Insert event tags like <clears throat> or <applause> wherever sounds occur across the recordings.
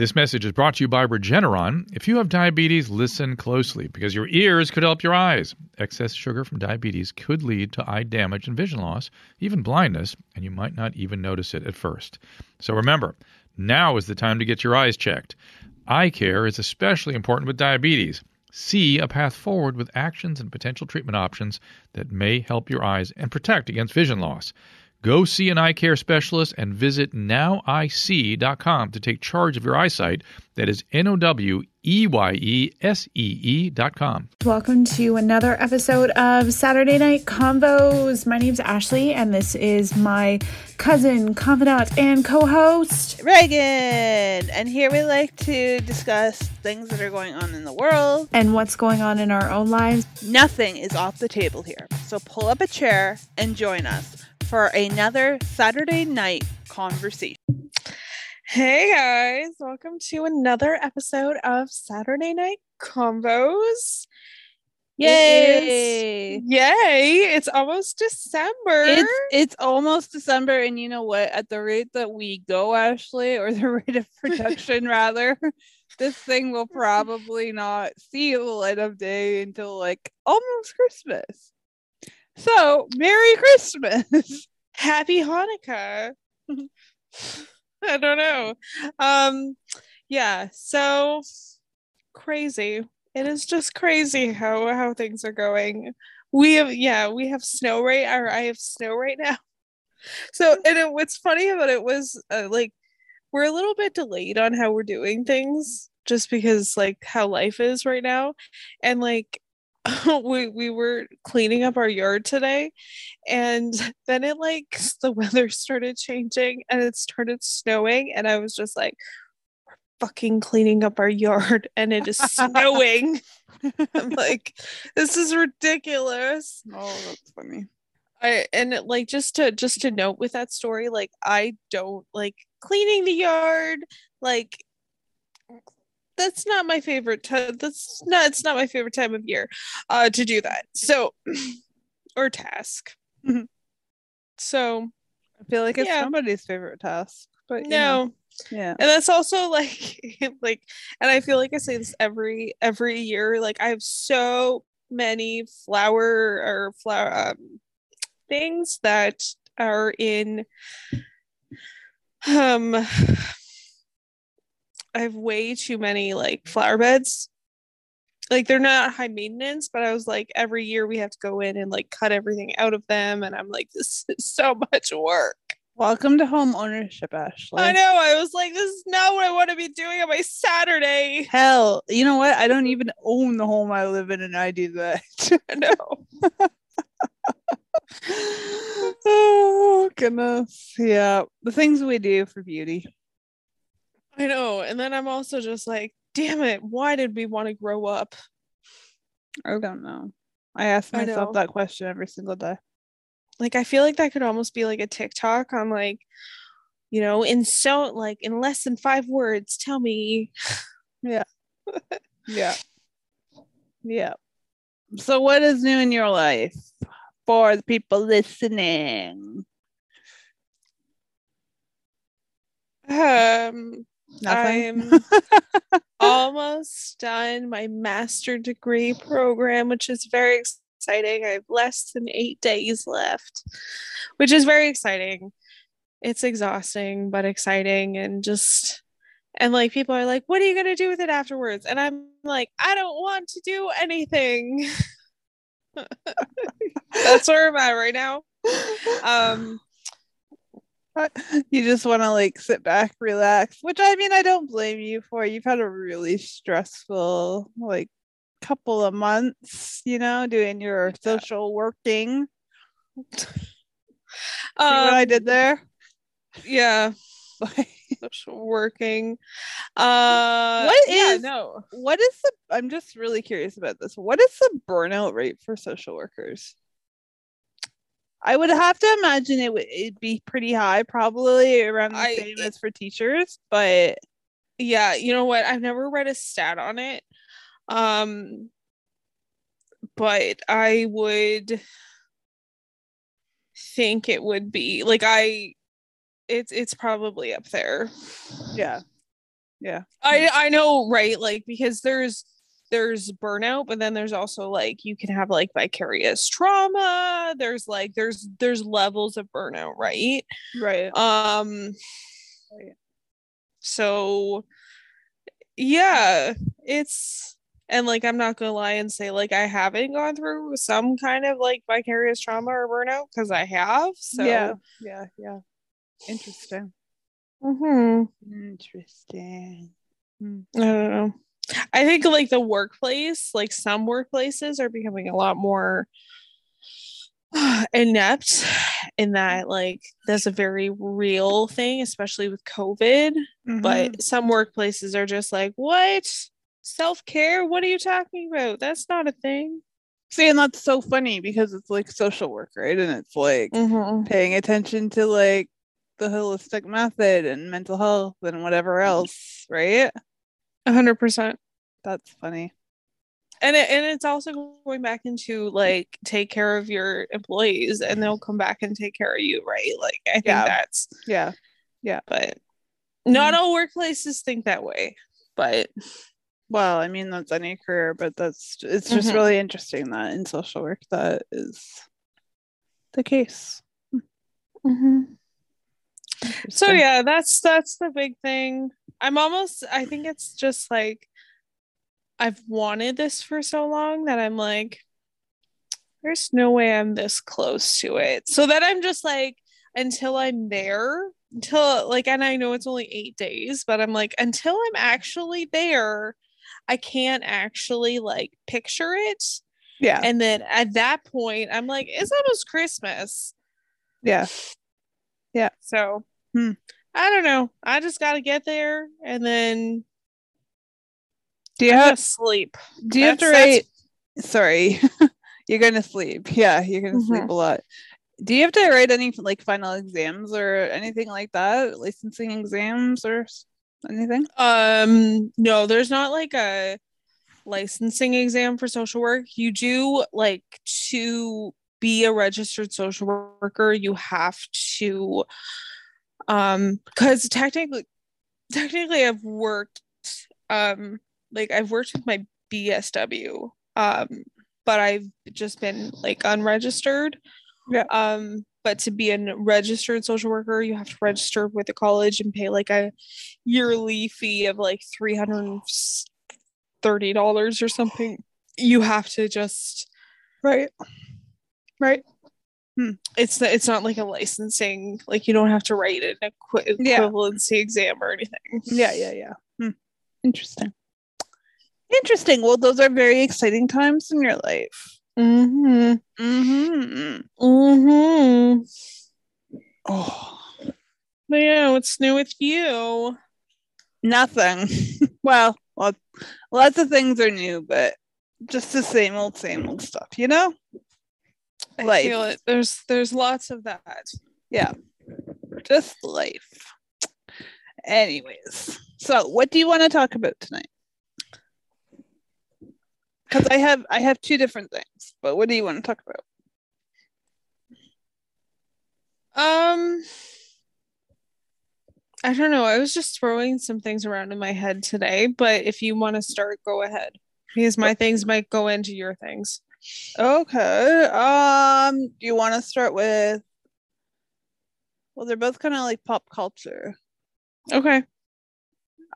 This message is brought to you by Regeneron. If you have diabetes, listen closely because your ears could help your eyes. Excess sugar from diabetes could lead to eye damage and vision loss, even blindness, and you might not even notice it at first. So remember, now is the time to get your eyes checked. Eye care is especially important with diabetes. See a path forward with actions and potential treatment options that may help your eyes and protect against vision loss. Go see an eye care specialist and visit noweyeSee.com to take charge of your eyesight. That is N O W E Y E S E E.com. Welcome to another episode of Saturday Night Convos. My name's Ashley, and this is my cousin, confidant, and co host, Reagan. And here we like to discuss things that are going on in the world. and what's going on in our own lives. Nothing is off the table here. So pull up a chair and join us for another Saturday night conversation. Hey guys, welcome to another episode of Saturday Night Convos. Yay! Yay! It's almost December. It's it's almost December, and you know what? At the rate that we go, Ashley, or the <laughs> rate of production, rather, this thing will <laughs> probably not see the light of day until like almost Christmas. So, Merry Christmas! Happy Hanukkah. I don't know. Um yeah, so crazy. It is just crazy how how things are going. We have yeah, we have snow right or I have snow right now. So and it, what's funny about it was uh, like we're a little bit delayed on how we're doing things just because like how life is right now and like <laughs> we we were cleaning up our yard today and then it like <laughs> the weather started changing and it started snowing and I was just like we're fucking cleaning up our yard <laughs> and it is snowing. I'm like this is ridiculous. Oh, that's funny. I and it, like just to just to note with that story, like I don't like cleaning the yard. Like that's not my favorite time. That's not it's not my favorite time of year uh to do that. So <clears throat> or task. Mhm. So I feel like it's Yeah. somebody's favorite task, but you know, no, yeah. and that's also <laughs> like like and i feel like i say this every every year like i have so many flower or flower um, things that are in um i have way too many like flower beds like they're not high maintenance but i was like every year we have to go in and like cut everything out of them and i'm like this <laughs> is so much work Welcome to home ownership, Ashley. I know. I was like, this is not what I want to be doing on my Saturday. Hell, you know what? I don't even own the home I live in, and I do that. <laughs> No. <laughs> oh goodness, yeah. The things we do for beauty. I know. And then I'm also just like, damn it. Why did we want to grow up? I don't know. I ask myself know. that question every single day. Like, I feel like that could almost be like a TikTok on like, you know, in so like in less than five words, tell me. <laughs> Yeah. <laughs> yeah. Yeah. So, what is new in your life for the people listening? Um, Nothing. I'm <laughs> almost done my master degree program, which is very exciting. I have less than eight days left, which is very exciting. It's exhausting, but exciting. And just, and like people are like, what are you going to do with it afterwards? And I'm like, I don't want to do anything. <laughs> That's where I'm at right now. <laughs> Um, <laughs> you just want to like sit back, relax, which I mean, I don't blame you for. You've had a really stressful like couple of months, you know, doing your social working. <laughs> See what I um, did there? Yeah. <laughs> social working. Uh, What yeah, no? what is the I'm just really curious about this. What is the burnout rate for social workers? I would have to imagine it would it'd be pretty high, probably around the I- same as for teachers, but Yeah, you know what? I've never read a stat on it. Um, but I would think it would be like I it's it's probably up there. yeah. yeah. I I know, right? Like because there's there's burnout, but then there's also like you can have like vicarious trauma. There's like there's there's levels of burnout, right? Right. Um Right. so yeah, it's and like I'm not gonna lie and say like I haven't gone through some kind of like vicarious trauma or burnout because I have. So Yeah. Yeah. Yeah. Interesting. mm-hmm. Interesting. I don't know. I think like the workplace, like some workplaces are becoming a lot more inept in that like that's a very real thing, especially with COVID. Mhm. But some workplaces are just like, what? Self-care? What are you talking about? That's not a thing. see, and that's so funny because it's like social work, right? And it's like Mm-hmm. paying attention to like the holistic method and mental health and whatever else, right? Hundred percent. That's funny. And it, and it's also going back into like take care of your employees and they'll come back and take care of you, right? Like I think Yeah. that's Yeah. Yeah. But not Mhm. all workplaces think that way but Well, I mean that's any career, but that's it's just Mhm. really interesting that in social work that is the case. So yeah that's that's the big thing i'm almost i think it's just like i've wanted this for so long that i'm like there's no way i'm this close to it so that i'm just like until i'm there until like and i know it's only eight days but i'm like until i'm actually there i can't actually like picture it Yeah. and then at that point i'm like it's almost christmas Yeah. Yeah. so Hmm. i don't know i just gotta get there and then Do you I'm have sleep do you have to That's- write sorry. <laughs> you're gonna sleep. Yeah, you're gonna sleep Mhm. a lot. Do you have to write any like final exams or anything like that? Licensing exams or anything? um no there's not like a licensing exam for social work you do like to be a registered social worker you have to um because technically technically i've worked um like i've worked with my bsw um but i've just been like unregistered Yeah. um but to be a registered social worker you have to register with the college and pay like a yearly fee of like $330 or something you have to just Right. Right. It's it's not like a licensing like you don't have to write an equi- Yeah. equivalency exam or anything Yeah, yeah, yeah. Hmm. Interesting. Interesting. Well, those are very exciting times in your life. mm-hmm Mm-hmm. mm-hmm Oh, yeah what's new with you nothing. <laughs> well, lot, lots of things are new, but just the same old, same old stuff, you know? I Life. feel it there's there's lots of that Yeah. Just life. Anyways, so what do you want to talk about tonight? Because I have I have two different things, but what do you want to talk about? Um, I don't know. I was just throwing some things around in my head today, but if you want to start, go ahead. Because my things might go into your things. Okay. Um, do you want to start with well, they're both kind of like pop culture. Okay.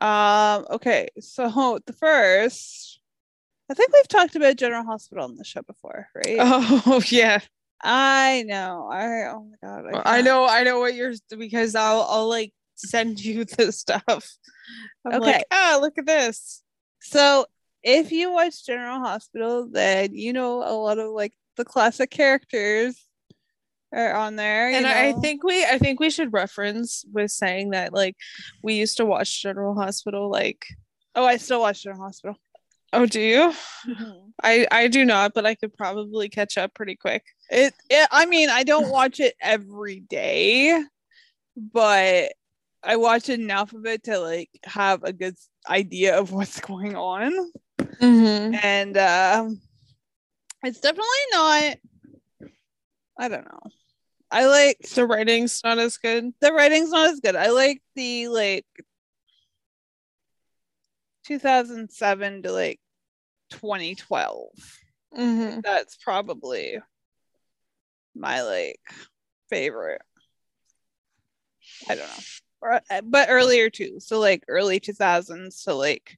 Um, okay, so the first I think we've talked about General Hospital on the show before, right? <laughs> Oh yeah. I know. I oh my god. I can't- know. I know what you're because I'll I'll like send you <laughs> the stuff. I'm Okay. like, ah, look at this. So if you watch General Hospital, then you know a lot of like the classic characters are on there. And I I think we I think we should reference with saying that like we used to watch General Hospital like oh, I still watch General Hospital. oh do you? Mm-hmm. I I do not, but I could probably catch up pretty quick. It, it I mean, I don't watch it every day, but I watch enough of it to like have a good idea of what's <laughs> going on. Mm-hmm. And um it's definitely not I don't know. I like The writing's not as good. the writing's not as good. I like the like 2007 to like 2012. Mhm. That's probably my like favorite. I don't know. Uh, but earlier too. So like early 2000s to like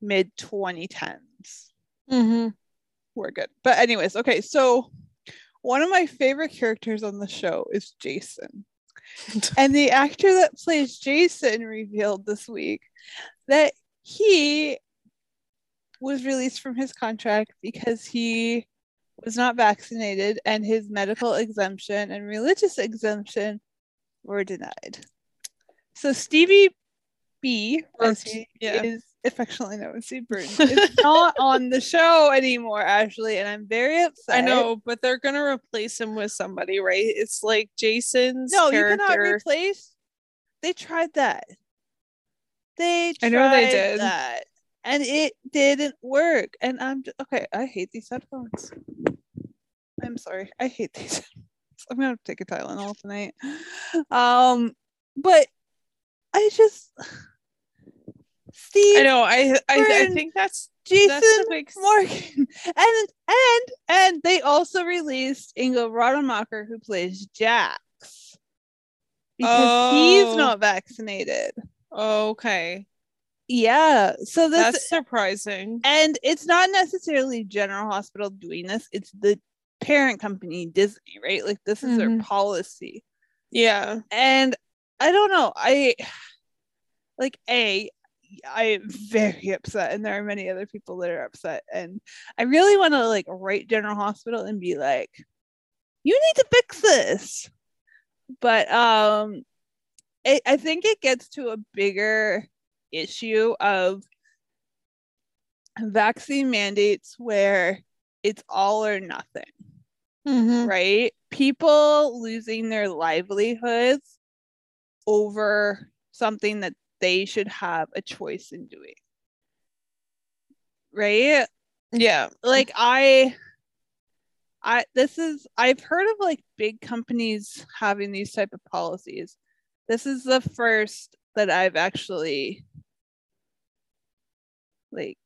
mid 2010s. Mhm. We're good. But anyways, okay. So one of my favorite characters on the show is Jason. <laughs> And the actor that plays Jason revealed this week that he was released from his contract because he was not vaccinated and his medical exemption and religious exemption were denied. So Stevie B, he Yeah. is affectionately known as Steve Burton, is not <laughs> on the show anymore, Ashley, and I'm very upset. I know, but they're gonna replace him with somebody, right? It's like Jason's No, character. you cannot replace. They tried that. They tried I know they did. that, and it didn't work. And I'm just, okay. I hate these headphones. I'm sorry. I hate these. <laughs> I'm gonna take a Tylenol tonight. Um, but I just Steve I know. I I, I think that's Jason that's big Morgan, <laughs> and and and they also released Ingo Rademacher, who plays Jax, because he's Oh. not vaccinated. okay. Yeah, so this That's surprising. and it's not necessarily General Hospital doing this; it's the parent company Disney, right? Like this is their Mhm. policy, Yeah. and I don't know. I like a. I am very <laughs> upset, and there are many other people that are upset, and I really want to like write General Hospital and be like, "You need to fix this," but um, it, I think it gets to a bigger issue of vaccine mandates where it's all or nothing Mhm. right? People losing their livelihoods over something that they should have a choice in doing. Right? Yeah. Like I I this is I've heard of like big companies having these type of policies. This is the first that I've actually like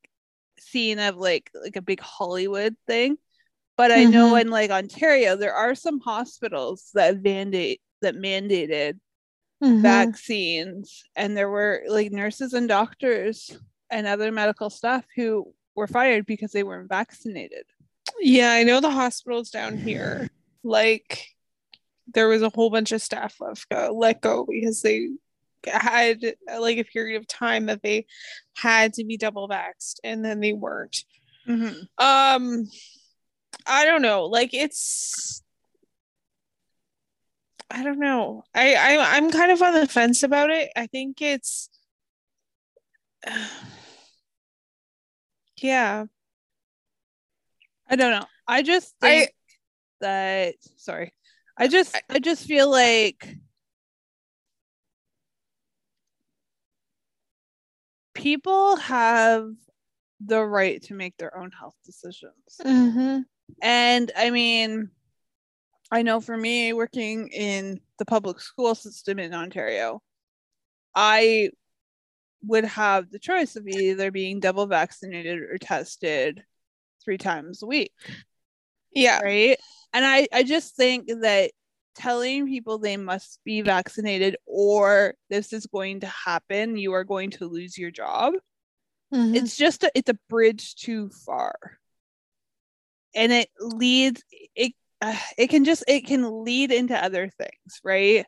seen of like like a big Hollywood thing. But I know Mhm. in like Ontario there are some hospitals that mandate that mandated Mhm. vaccines and there were like nurses and doctors and other medical staff who were fired because they weren't vaccinated. Yeah, I know the hospitals down here. Like there was a whole bunch of staff left go let go because they had like a period of time that they had to be double vaxxed and then they weren't. Um I don't know. Like it's I don't know. I, I I'm kind of on the fence about it. I think it's <sighs> yeah. I don't know. I just I- that sorry. I just I just feel like people have the right to make their own health decisions. Mm-hmm. And I mean, I know for me working in the public school system in Ontario, I would have the choice of either being double vaccinated or tested three times a week Yeah. right and i i just think that telling people they must be vaccinated or this is going to happen you are going to lose your job Mhm. it's just a, it's a bridge too far and it leads it uh, <sighs> it can just it can lead into other things right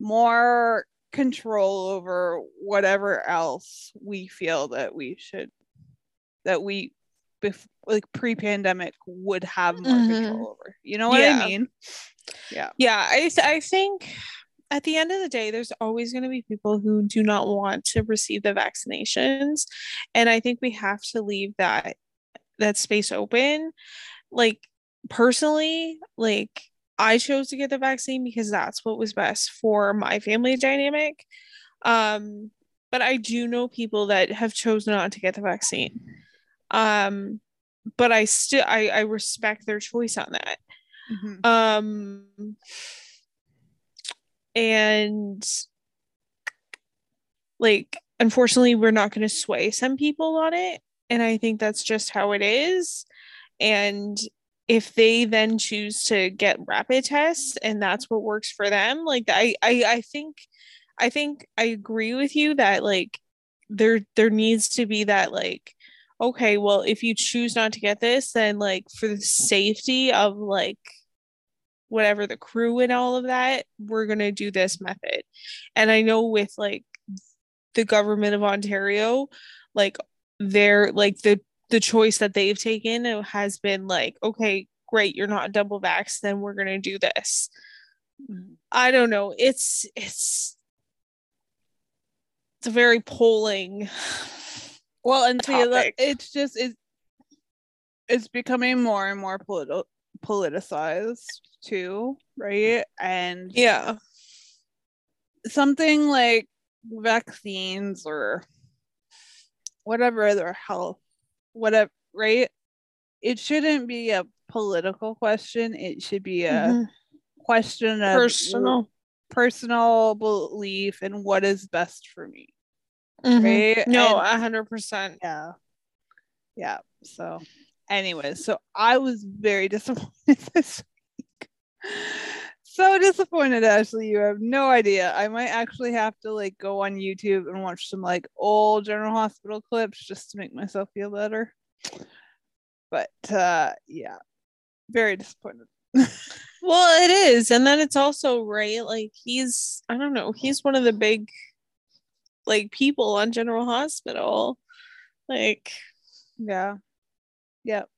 more control over whatever else we feel that we should that we bef- like pre-pandemic would have more Mhm. control over you know what Yeah. i mean Yeah, yeah. I th- I think at the end of the day, there's always going to be people who do not want to receive the vaccinations, and I think we have to leave that that space open. Like personally, like I chose to get the vaccine because that's what was best for my family dynamic. Um, but I do know people that have chosen not to get the vaccine. Um, but I still I, I respect their choice on that. Um, and like unfortunately we're not going to sway some people on it and i think that's just how it is and if they then choose to get rapid tests and that's what works for them like i i, I think i think i agree with you that like there there needs to be that like okay well if you choose not to get this then like for the safety of like whatever the crew and all of that we're going to do this method. And i know with like the government of ontario like they're like the the choice that they've taken has been like okay great you're not double vax then we're going to do this. Mm-hmm. I don't know it's it's it's a very polling well and see, topic. it's just it's it's becoming more and more politi- politicized too right? And yeah. something like vaccines or whatever other health whatever right? It shouldn't be a political question. It should be a Mhm. question of personal. personal belief and what is best for me Mhm. right? No a hundred percent. Yeah. Yeah so anyways so i was very <laughs> disappointed this week so disappointed ashley you have no idea i might actually have to like go on youtube and watch some like old general hospital clips just to make myself feel better but uh yeah very disappointed <laughs> Well, it is. And then it's also right. Like he's, I don't know, he's one of the big like people on General Hospital. Like, yeah Yep.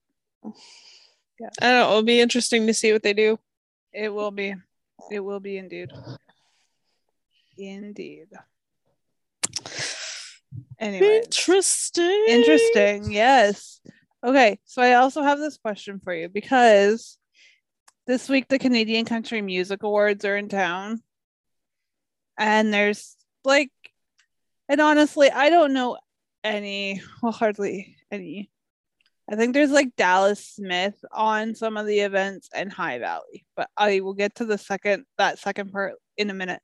yeah I don't know, it'll be interesting to see what they do. it will be it will be indeed indeed anyway Interesting. Interesting. Yes. Okay. So I also have this question for you because this week the Canadian Country Music Awards are in town. And there's like, and honestly, I don't know any, well, hardly any. I think there's like Dallas Smith on some of the events and High Valley, but I will get to the second, that second part in a minute.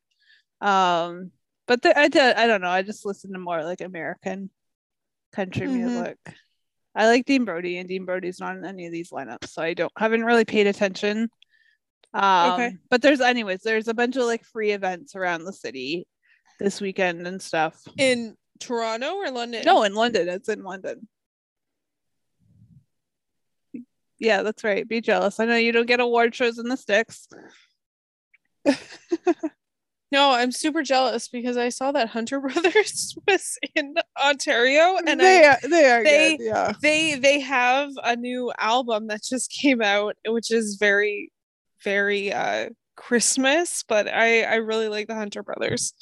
Um, but the, I, did, I don't know. I just listen to more like American country Mhm. music. I like Dean Brody, and Dean Brody's not in any of these lineups, so I don't haven't really paid attention. Um, Okay. But there's, anyways, there's a bunch of like free events around the city this weekend and stuff. in Toronto or London? No, in London. It's in London. Yeah, that's right. Be jealous. I know you don't get award shows in the sticks. <laughs> No, I'm super jealous because I saw that Hunter <laughs> Brothers was in Ontario and they I they are they- good. Yeah. they they have a new album that just came out which is very very uh Christmas, but I I really like the Hunter Brothers.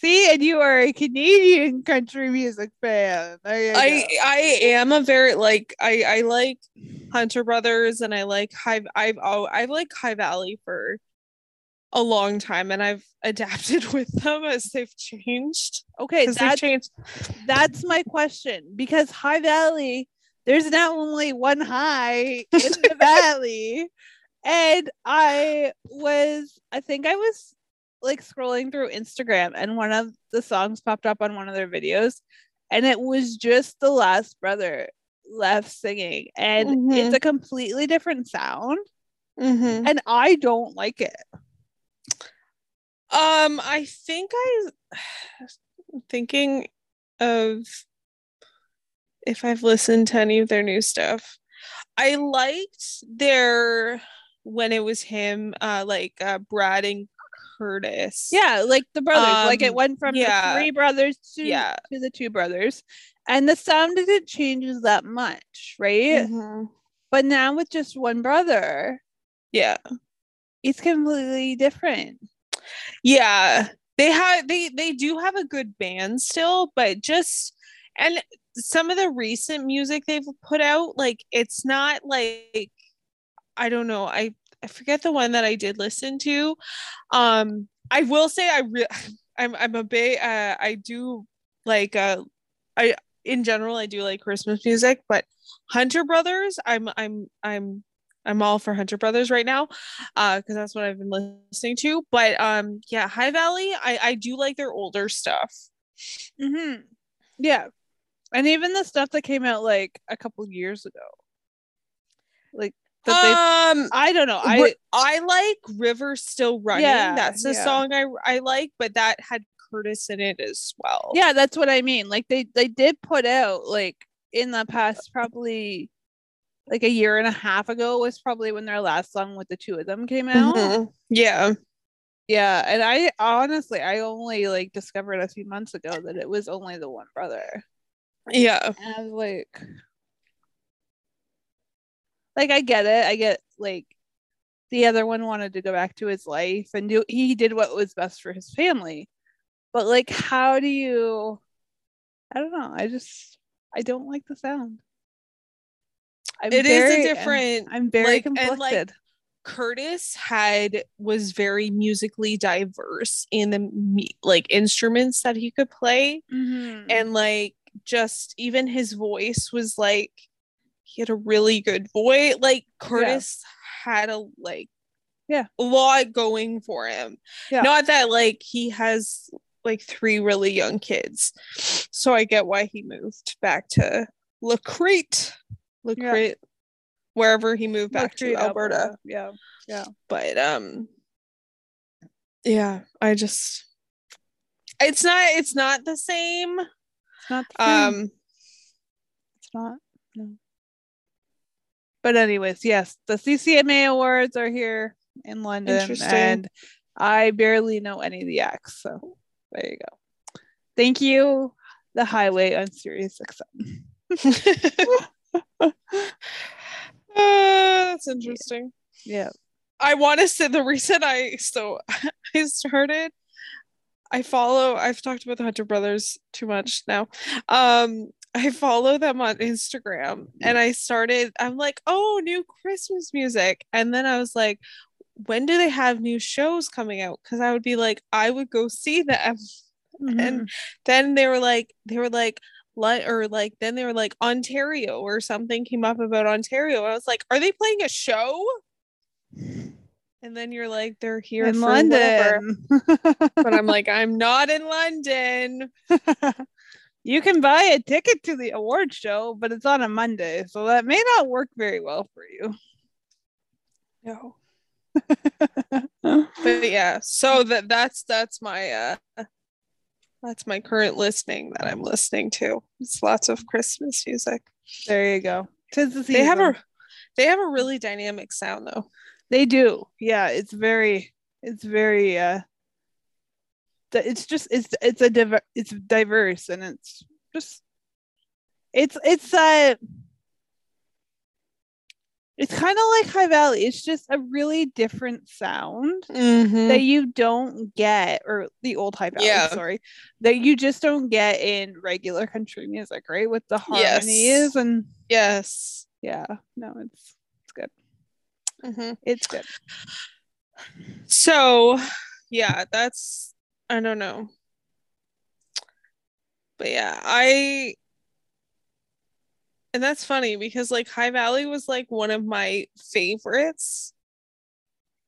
See, and you are a Canadian country music fan. I go. I am a very like I I like Hunter Brothers and I like High I've oh I've like High Valley for a long time and I've <laughs> adapted with them as they've changed okay, that's changed. that's my question because High Valley, there's not only one high in the <laughs> valley, and I was, I think I was like scrolling through Instagram, and one of the songs popped up on one of their videos, and it was just the last brother left singing, and it's a completely different sound, Mhm. and I don't like it. Um, I think I I'm <sighs> thinking of if I've listened to any of their new stuff. I liked their when it was him, uh like uh Brad and Curtis. Yeah, like the brothers. like it Um, went from yeah. the three brothers to, Yeah. to the two brothers. And the sound didn't change that much, right? Mhm. But now with just one brother, Yeah. it's completely different. Yeah. They have they they do have a good band still, but just and some of the recent music they've put out, like it's not like I don't know. I I forget the one that I did listen to. Um I will say I re- <laughs> I'm I'm a big uh I do like uh I in general I do like Christmas music, but Hunter Brothers, I'm I'm I'm I'm all for Hunter Brothers right now, uh, because that's what I've been listening to. But um, yeah, High Valley, I I do like their older stuff. Mm-hmm. Yeah. And even the stuff that came out like a couple years ago. Like that they Um, I don't know. I I like River Still Running. Yeah, That's the yeah. song I I like, but that had Curtis in it as well. yeah, that's what I mean. Like they they did put out like in the past probably like a year and a half ago was probably when their last song with the two of them came out. Mhm. Yeah. Yeah, and I honestly I only like discovered a few months ago that it was only the one brother. Yeah. And I was like like I get it. I get like the other one wanted to go back to his life and do he did what was best for his family. But like how do you I don't know. I just I don't like the sound. I'm It is a different, I'm, I'm very like, and, conflicted. like, Curtis had was very musically diverse in the like instruments that he could play Mhm. and like just even his voice was like he had a really good voice like Curtis had a like Yeah. a lot going for him Yeah. not that like he has like three really young kids so I get why he moved back to La Crete Lacrete wherever he moved back to La Crete, Alberta Yeah. Yeah. but um yeah i just it's not it's not the same It's not the same. um It's not. No. But anyways, yes, the CCMA awards are here in London, Interesting. and I barely know any of the acts. So there you go. Thank you, the Highway on Sirius XM. Uh, <laughs> that's interesting Yeah. i want to say the reason i so <laughs> i started i follow i've talked about the hunter brothers too much now um i follow them on instagram and i started i'm like oh new christmas music. And then i was like when do they have new shows coming out? Because i would be like i would go see them. <laughs> Mm-hmm. and then they were like they were like li- or like then they were like ontario or something came up about ontario. I was like are they playing a show? And then you're like they're here in. London. <laughs> but i'm like i'm not in london <laughs> you can buy a ticket to the award show, but it's on a Monday, so that may not work very well for you. no <laughs> but yeah so that that's that's my uh that's my current listening that i'm listening to it's lots of christmas music there you go. Tis the they have a they have a really dynamic sound though They do. Yeah, it's very it's very uh it's just it's it's a it's diverse and it's just it's it's uh it's kind of like High Valley. It's just a really different sound mm-hmm. that you don't get or the old High Valley, Yeah. sorry. That you just don't get in regular country music, right? With the Yes. harmonies and yes yeah, no, it's it's good. Mhm. It's good. So, yeah, that's I don't know. But yeah, I and that's funny because like High Valley was like one of my favorites.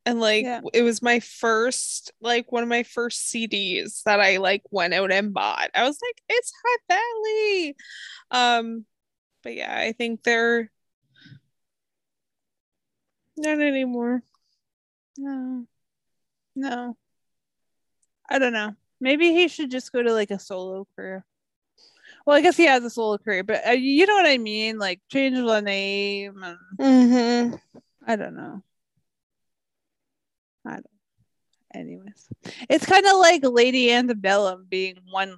And like Yeah. it was my first like one of my first CDs that I like went out and bought. I was like, it's High Valley. Um but yeah, I think they're not anymore. No. No. I don't know. Maybe he should just go to like a solo career. Well, I guess he has a solo career, but uh, you know what I mean? Like change the name and Mm-hmm. I don't know. I don't. Anyways, it's kind of like Lady Antebellum being one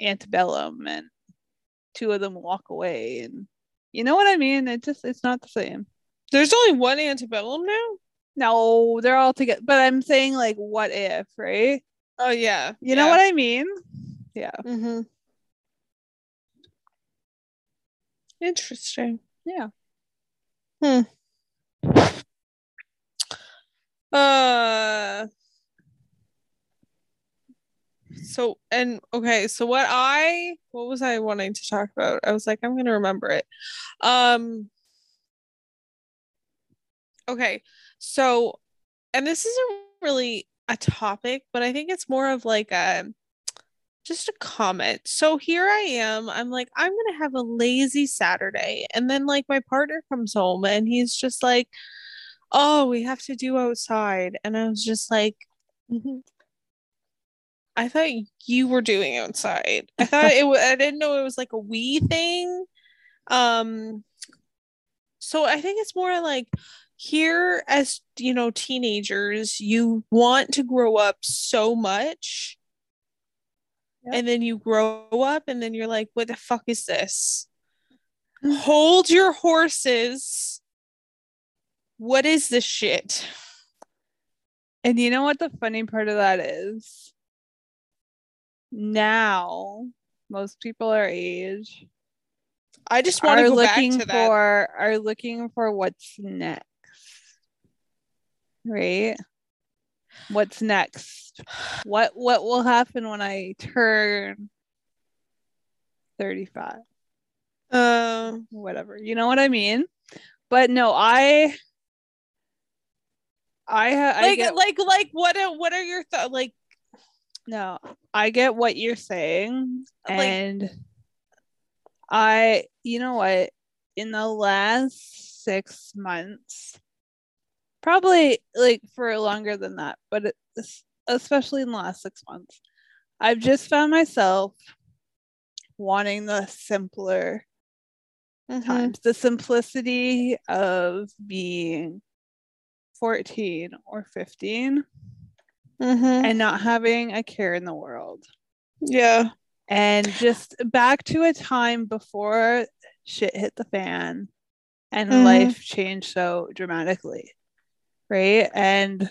Antebellum and two of them walk away, and you know what I mean. It just it's not the same. There's only one antebellum now. No, they're all together. But I'm saying like, what if, right? Oh yeah, You know what I mean? Yeah. Mm-hmm. Interesting. Yeah. Hmm. Uh. So and okay, so what I what was I wanting to talk about? I was like, I'm gonna remember it. Um. Okay, so and this isn't really a topic, but I think it's more of like a just a comment. So here I am. I'm like, I'm gonna have a lazy Saturday. And then like my partner comes home and he's just like, Oh, we have to do outside. And I was just like, Mm-hmm. I thought you were doing outside. I thought it was I didn't know it was like a we thing. Um so I think it's more like here as you know teenagers you want to grow up so much Yep. and then you grow up and then you're like what the fuck is this mm. hold your horses what is this shit And you know what the funny part of that is? Now, most people our age i just want to go back looking to that for are looking for what's next. Right? What's next? What what will happen when I turn 35? um Whatever. You know what I mean? But no, I I ha- I like get like like what are what are your thoughts like No, I get what you're saying. Like- and I, you know what, in the last six months, probably like for longer than that, but it, especially in the last six months, I've just found myself wanting the simpler Mhm. times, the simplicity of being 14 or 15 Mhm. and not having a care in the world. yeah and just back to a time before shit hit the fan and Mhm. life changed so dramatically right? And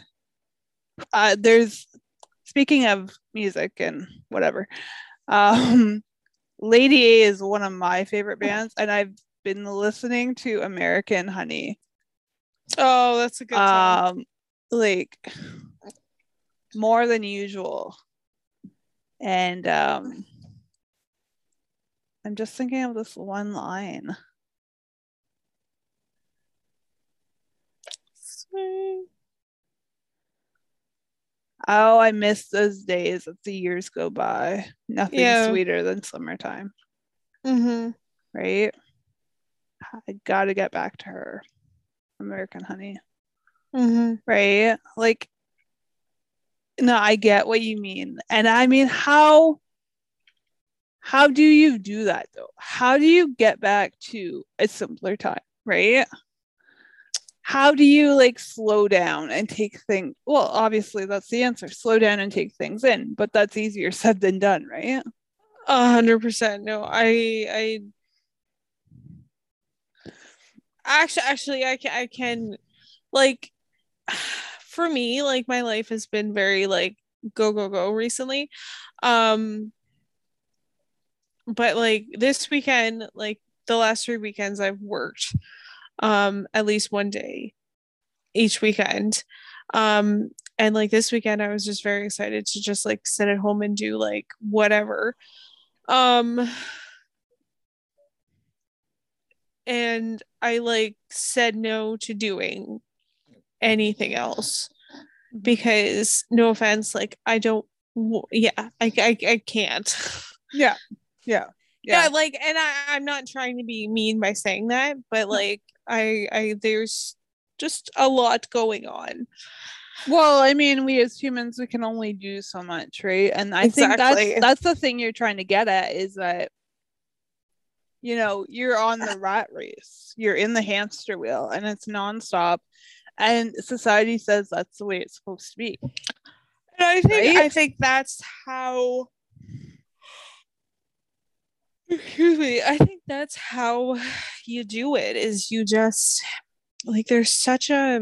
uh, there's speaking of music and whatever um lady a is one of my favorite bands and i've been listening to american honey. Oh that's a good song. Um like more than usual. And um i'm just thinking of this one line oh i miss those days as the years go by nothing Yeah. sweeter than summertime mm-hmm. right i gotta get back to her american honey Mm-hmm. right? Like, no, I get what you mean. And I mean, how how do you do that though? How do you get back to a simpler time, right? How do you like slow down and take things? Well, obviously that's the answer. Slow down and take things in, but that's easier said than done, right? A hundred percent. No, I, I actually, actually, I can, I can, like, <sighs> for me, like, my life has been very like go, go, go recently. Um, but like this weekend, like the last three weekends, I've worked, um, at least one day each weekend. Um, and like this weekend, I was just very excited to just like sit at home and do like whatever. Um, and I like said no to doing anything else because no offense, like I don't, yeah, I, I, I can't. <laughs> Yeah. Yeah. Yeah, like, and I, I'm not trying to be mean by saying that, but like, I, I, there's just a lot going on. Well, I mean, we as humans, we can only do so much, right? And I Exactly. think that's that's the thing you're trying to get at is that you know you're on the rat race, you're in the hamster wheel, and it's nonstop. And society says that's the way it's supposed to be. And I think, Right? I think that's how. Excuse me. I think that's how you do it. Is you just like there's such a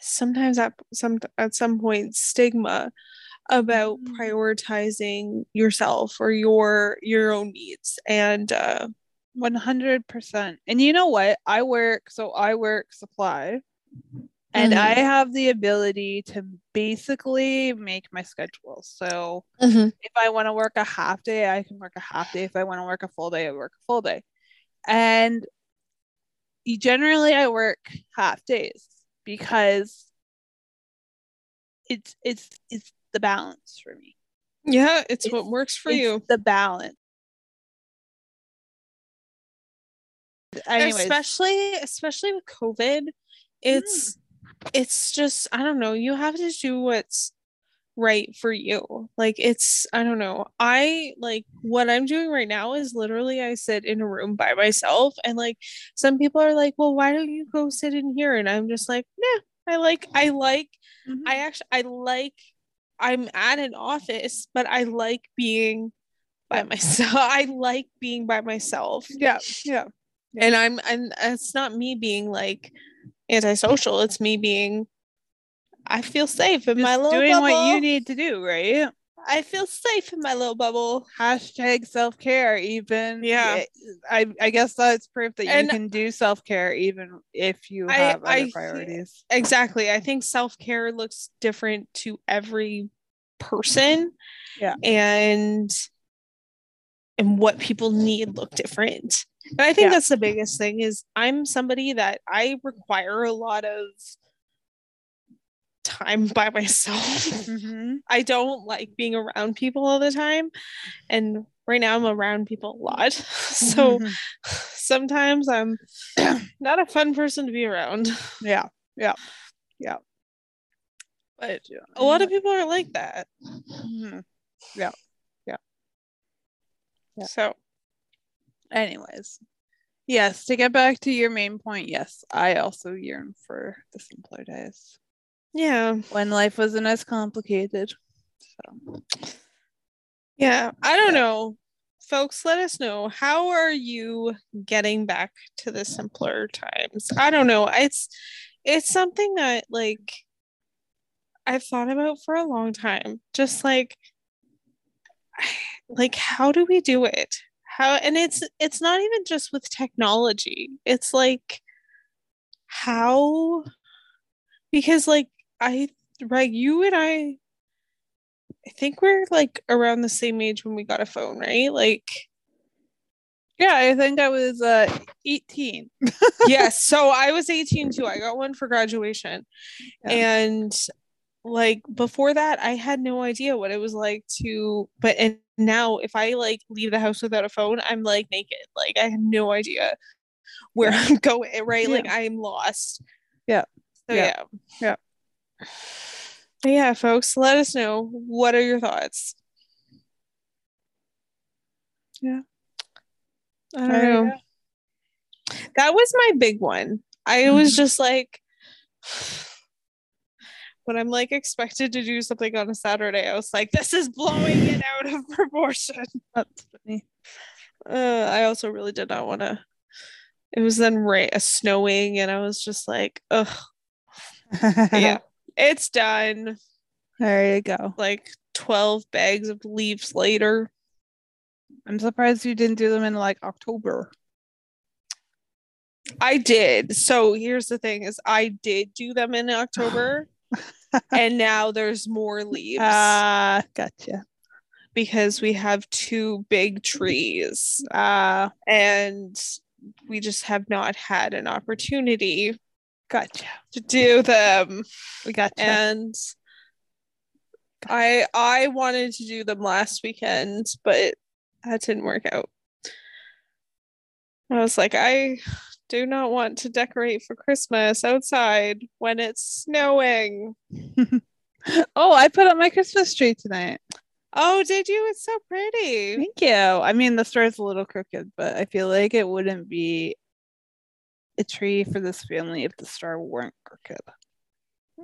sometimes at some at some point stigma about Mhm. prioritizing yourself or your your own needs and uh 100%. And you know what? I work, so I work supply, and Mhm. I have the ability to basically make my schedule. So Mhm. if I want to work a half day, I can work a half day. If I want to work a full day, I work a full day. And generally I work half days because it's it's it's the balance for me. Yeah, it's, what works for it's you. The balance. Anyways, Especially especially with COVID. It's it's just I don't know, you have to do what's right for you. Like it's I don't know. I like what I'm doing right now is literally I sit in a room by myself and like some people are like, "Well, why don't you go sit in here?" and I'm just like, "Nah, I like I like Mhm. I actually I like I'm at an office, but I like being by myself. <laughs> I like being by myself. yeah, yeah, And I'm and it's not me being like antisocial. It's me being I feel safe in my little doing bubble. what you need to do, right? I feel safe in my little bubble. Hashtag self care. Even Yeah. I I guess that's proof that you can do self care even if you I- have other I priorities. Exactly. I think self-care looks different to every person. Yeah. And and what people need look different. And I think Yeah. that's the biggest thing is I'm somebody that I require a lot of time by <laughs> myself. Mhm. I don't like being around people all the time. And right now I'm around people a lot. <laughs> So Mhm. sometimes I'm <clears throat> not a fun person to be around. yeah, yeah, yeah. But a lot of people aren't like that. Mhm. Yeah. So Anyways, yes. To get back to your main point, yes, I also yearn for the simpler days yeah. when life wasn't as complicated. So Yeah. I don't Yeah. know. Folks, let us know. How are you getting back to the simpler times? I don't know. It's it's something that like I've thought about for a long time. Just like <sighs> like how do we do it? How and it's it's not even just with technology. It's like how because like I right you and I I think we're like around the same age when we got a phone, right? Like yeah, I think I was uh 18. yes, <laughs> so I was 18 too. I got one for graduation. Yeah. And like before that, I had no idea what it was like to but and now if I like leave the house without a phone, I'm like naked. Like I have no idea where I'm going, right? Like I'm lost. Yeah. So Yeah. yeah. Yeah. Yeah, folks, let us know what are your thoughts. Yeah. I don't you know. That was my big one. I was Mhm. just like when I'm like expected to do something on a Saturday, I was like, this is blowing it out of <laughs> proportion. That's funny. Uh, I also really did not want to. It was then uh, snowing, and I was just like, ugh, yeah, <laughs> it's done. There you go. Like 12 bags of leaves later. I'm surprised you didn't do them in like October. I did. So here's the thing is I did do them in October <gasps> <laughs> and now there's more leaves Ah, gotcha. because we have two big trees Ah, and we just have not had an opportunity gotcha. to do them We gotcha. and I I wanted to do them last weekend but that didn't work out. I was like I do not want to decorate for Christmas outside when it's snowing. <laughs> oh, I put up my Christmas tree tonight. Oh, did you? It's so pretty. Thank you. I mean, the store's a little crooked, but I feel like it wouldn't be a tree for this family if the star weren't crooked.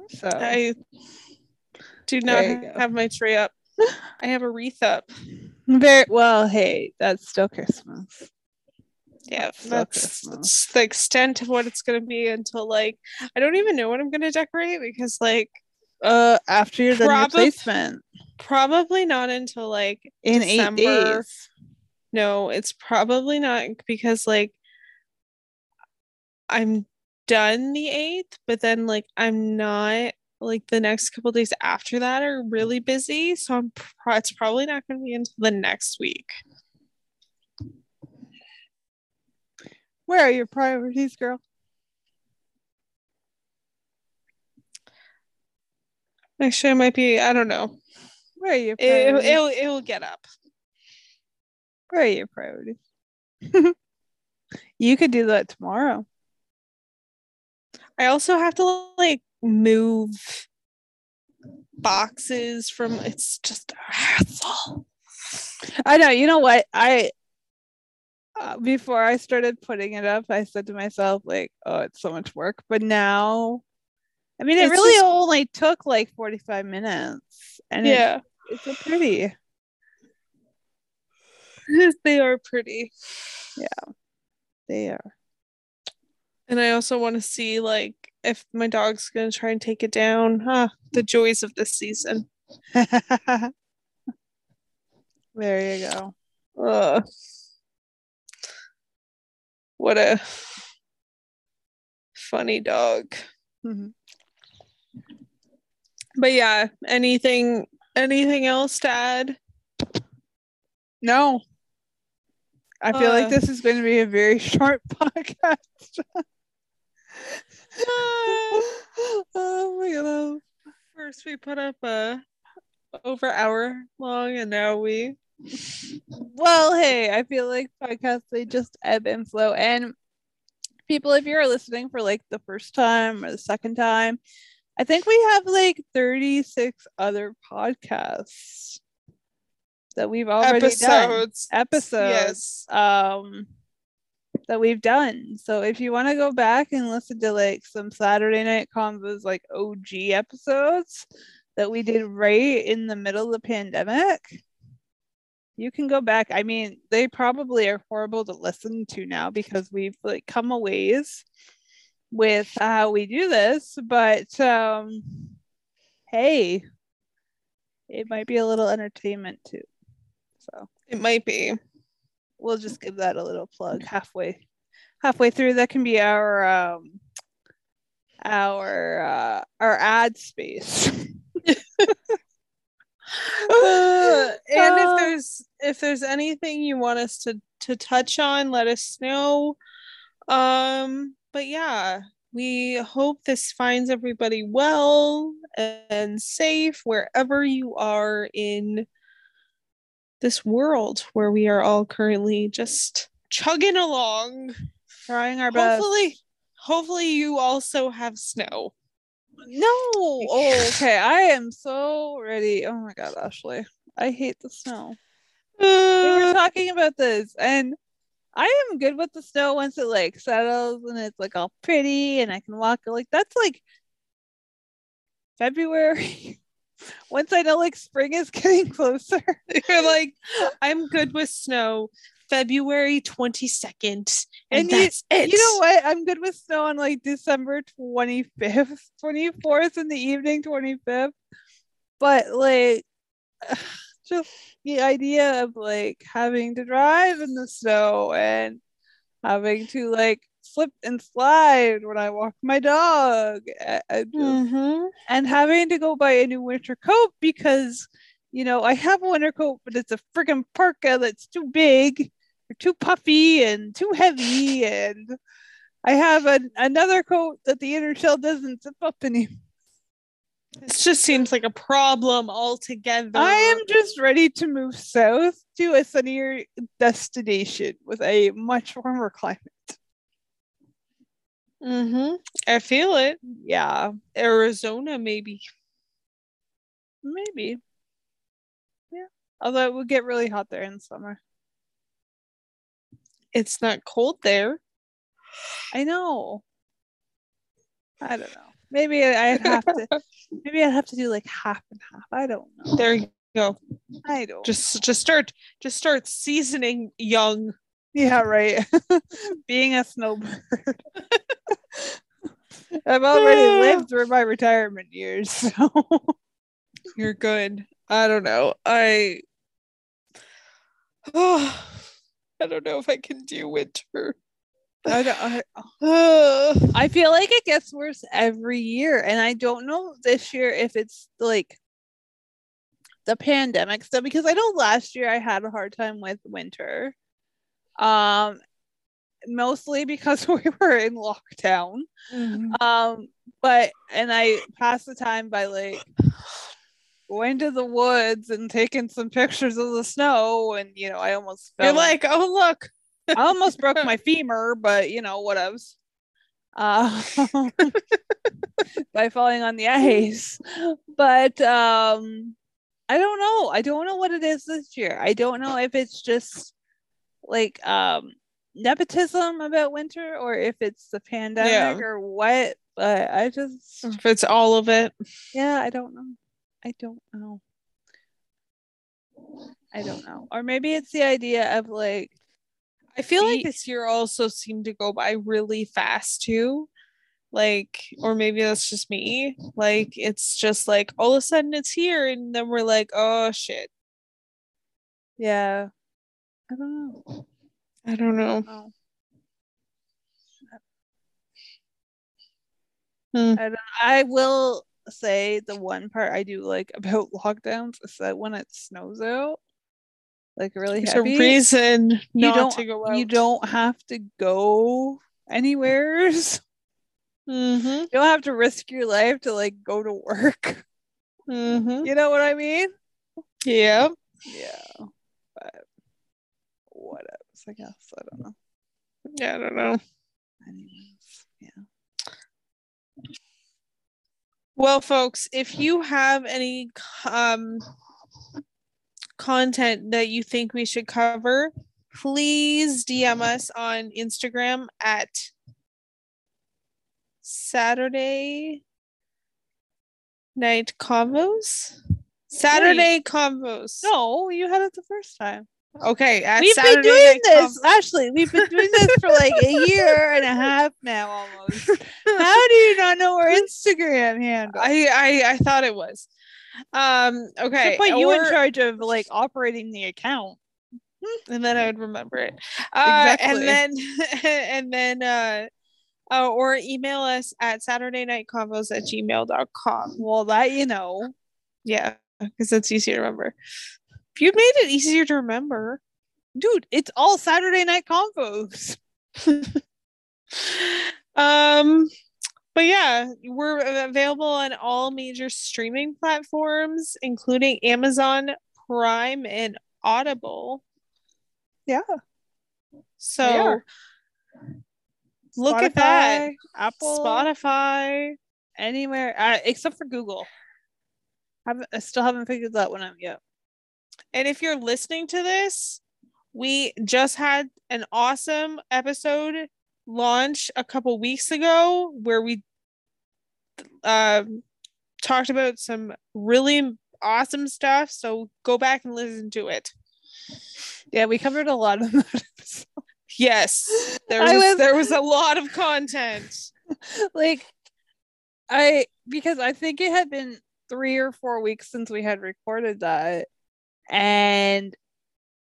So I do not There you go. have my tree up. <laughs> I have a wreath up. very well. Hey, that's still Christmas. Yeah, that's, that's the extent of what it's gonna be until like I don't even know what I'm gonna decorate because like Uh, after you're done your Probab- placement probably not until like in December. eight days. No, it's probably not because like I'm done the 8th, but then like I'm not like the next couple days after that are really busy, so I'm pro- it's probably not going to be until the next week. Where are your priorities, girl? Actually, I might be, I don't know. Where are your It, priorities? it'll, it'll get up. Where are your priorities? <laughs> you could do that tomorrow. I also have to like move boxes from it's just a hassle. I know. You know what? I uh, before I started putting it up, I said to myself, like, "Oh, it's so much work." But now, I mean, it It's really just- only took like forty-five minutes, and Yeah. it's so pretty. <laughs> they are pretty. Yeah, they are. And I also want to see like if my dog's gonna try and take it down. Huh. The joys of this season. <laughs> there you go. Ugh. What a funny dog. Mhm. But yeah, anything anything else to add? No, I feel like Uh. this is going to be a very <laughs> short podcast. <laughs> <laughs> oh my god. First we put up a over hour long and now we Well, hey, I feel like podcasts they just ebb and flow. And people, if you're listening for like the first time or the second time, I think we have like 36 other podcasts that we've already done. episodes. Episodes. Yes. Um that we've done. So if you want to go back and listen to like some Saturday night Convos like OG episodes that we did right in the middle of the pandemic, you can go back. I mean, they probably are horrible to listen to now because we've like come a ways with how we do this, but um hey, it might be a little entertainment too. So It might be. we'll just give that a little plug halfway halfway through that can be our um our uh our ad space Uh, <laughs> <laughs> and Uh, if there's if there's anything you want us to to touch on, let us know. Um, but yeah, we hope this finds everybody well and safe wherever you are in this world where we are all currently just chugging along. trying our best Hopefully, hopefully you also have snow. No oh okay i am so ready oh my god ashley i hate the snow we were Uh, <sighs> talking about this and I am good with the snow once it like settles and it's like all pretty and I can walk like that's like February. <laughs> once I know like spring is <laughs> getting closer. You're like, I'm good with snow. February 22nd. And, And you- that's it. You know what? I'm good with snow on like December 25th, 24th in the evening, 25th. But like <sighs> just the idea of like having to drive in the snow and having to like slip and slide when I walk my dog a- and, Mhm. and having to go buy a new winter coat because you know I have a winter coat but it's a freaking parka that's too big or too puffy and too heavy and I have an, another coat that the inner shell doesn't zip up anymore. This just seems like a problem altogether. I am just ready to move south to a sunnier destination with a much warmer climate. Mm-hmm. I feel it. Yeah, Arizona, maybe. maybe. Yeah. Although it would get really hot there in summer. It's not cold there. I know. I don't know. Maybe I- I'd have to. <laughs> maybe I'd have to do like half and half. I don't know. There you go. I don't. Just just start just start seasoning young. yeah, right. <laughs> Being a snowbird. <laughs> I've already <sighs> lived through my retirement years, so You're good. I don't know. I <sighs> oh, <laughs> I don't know if I can do winter. I don't. I, <sighs> I feel like it gets worse every year, and I don't know this year if it's like the pandemic stuff because I know last year I had a hard time with winter, um, mostly because <laughs> we were in lockdown. Um, but and I passed the time by like going to the woods and taking some pictures of the snow, and you know, I almost fell. You're like, oh look. I almost broke my <laughs> femur, but you know, whatevs. Uh, <laughs> by falling on the ice. But um I don't know. I don't know what it is this year. I don't know if it's just like um nepotism about winter or if it's the pandemic Yeah. or what. But I just If it's all of it. yeah, I don't know. I don't know. I don't know. Or maybe it's the idea of like I feel like this year also seemed to go by really fast too. Like, or maybe that's just me. Like, it's just like all of a sudden it's here, and then we're like, oh shit. yeah. I don't know. I don't know. Hmm. I, don't, I will say the one part I do like <laughs> about lockdowns is that when it snows out, like really There's heavy, a reason you not don't to go out. you don't have to go anywhere. <laughs> You Mm-hmm. don't have to risk your life to like go to work. Mm-hmm. You know what I mean? Yeah. Yeah. But what else? I guess I don't know. Yeah, I don't know. Anyways, Well, folks, if you have any um content that you think we should cover, please DM us on Instagram at Saturday Night Convos. Saturday Convos. No, you had it the first time. Okay, We've Saturday been doing this, Convos. Ashley. We've been doing this for like a year and a half now, almost. How do you not know our Instagram handle? I, I I thought it was. Um okay. Put you in charge of like operating the account. <laughs> and then I would remember it. Uh, Exactly. And then, <laughs> and then, uh, uh, or email us at Saturday Night Convos at gmail.com. Well, that you know. Yeah, because that's easy to remember. If you made it easier to remember, Dude, it's all Saturday night convos. <laughs> um, but yeah, we're available on all major streaming platforms, including Amazon Prime and Audible. Yeah. So are. look at that. Spotify, Apple, Spotify. anywhere uh, except for Google. Haven't I still haven't figured that one out yet. And if you're listening to this, we just had an awesome episode launch a couple weeks ago where we um, talked about some really awesome stuff. So go back and listen to it. Yeah, we covered a lot of that episode. Yes, there was, was- there was a lot of content. <laughs> like I because I think it had been three or four weeks since we had recorded that, and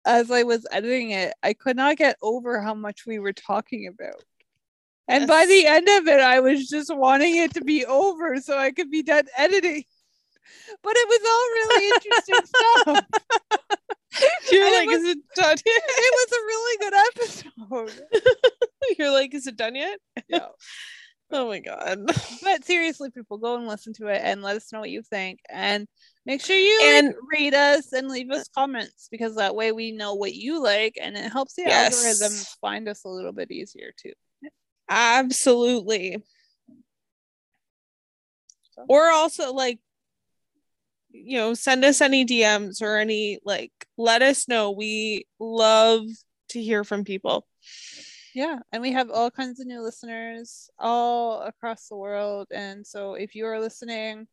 as I was editing it, I could not get over how much we were talking about. And by the end of it, I was just wanting it to be over so I could be done editing. But it was all really interesting <laughs> stuff. You're And it like, was- is it done <laughs> It was a really good episode. <laughs> You're like, is it done yet? Yeah. Oh my god. <laughs> But seriously, people, go and listen to it and let us know what you think. And make sure you And- rate us and leave us comments because that way we know what you like and it helps the Yes. algorithms find us a little bit easier too. Absolutely. Or also like you know, send us any DMs or any like let us know. We love to hear from people. Yeah. And we have all kinds of new listeners all across the world. And so if you are listening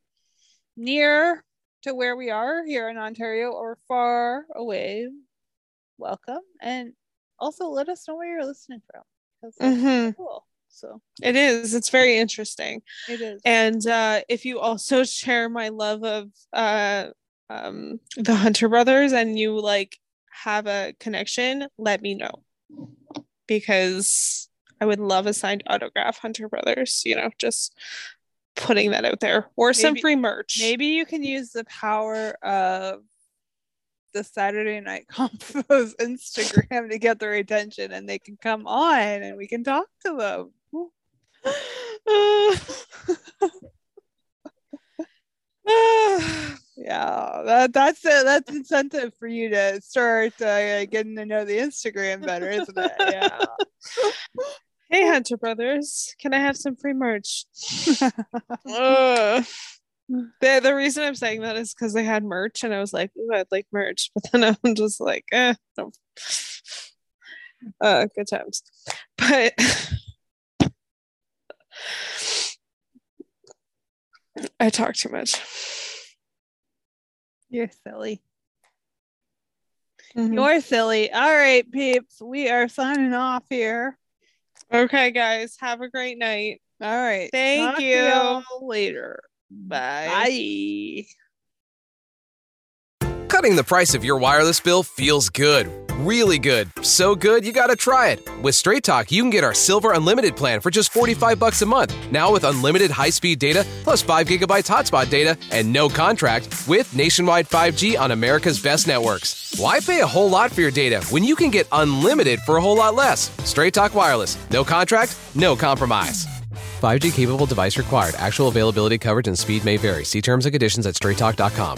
near to where we are here in Ontario or far away, welcome. And also let us know where you're listening from. Because Mhm. cool. So It is. It's very interesting. it is. And uh if you also share my love of uh um the Hunter brothers and you like have a connection, let me know. Because I would love a signed autograph Hunter brothers, you know, just putting that out there or some free merch. Maybe you can use the power of the Saturday Night Convos <laughs> Instagram to get their attention and they can come on and we can talk to them. <laughs> <laughs> <sighs> <sighs> <sighs> Yeah, that, that's a, that's incentive for you to start uh, getting to know the Instagram better, isn't it? <laughs> Yeah. Hey, Hunter Brothers, can I have some free merch? <laughs> <laughs> The the reason I'm saying that is because they had merch, and I was like, "Ooh, I'd like merch," but then I'm just like, "Eh, no." Uh, good times, but I talk too much. You're silly. Mhm. You're silly. All right, peeps, we are signing off here. Okay, guys, have a great night. All right. Thank talk you. later. Bye. Bye. Cutting the price of your wireless bill feels good. Really good. So good, you gotta try it. With Straight Talk, you can get our Silver Unlimited plan for just 45 bucks a month. Now with unlimited high-speed data, plus 5 gigabytes hotspot data, and no contract, with nationwide 5G on America's best networks. Why pay a whole lot for your data when you can get unlimited for a whole lot less? Straight Talk Wireless. No contract, no compromise. 5G capable device required. Actual availability, coverage, and speed may vary. See terms and conditions at straighttalk.com.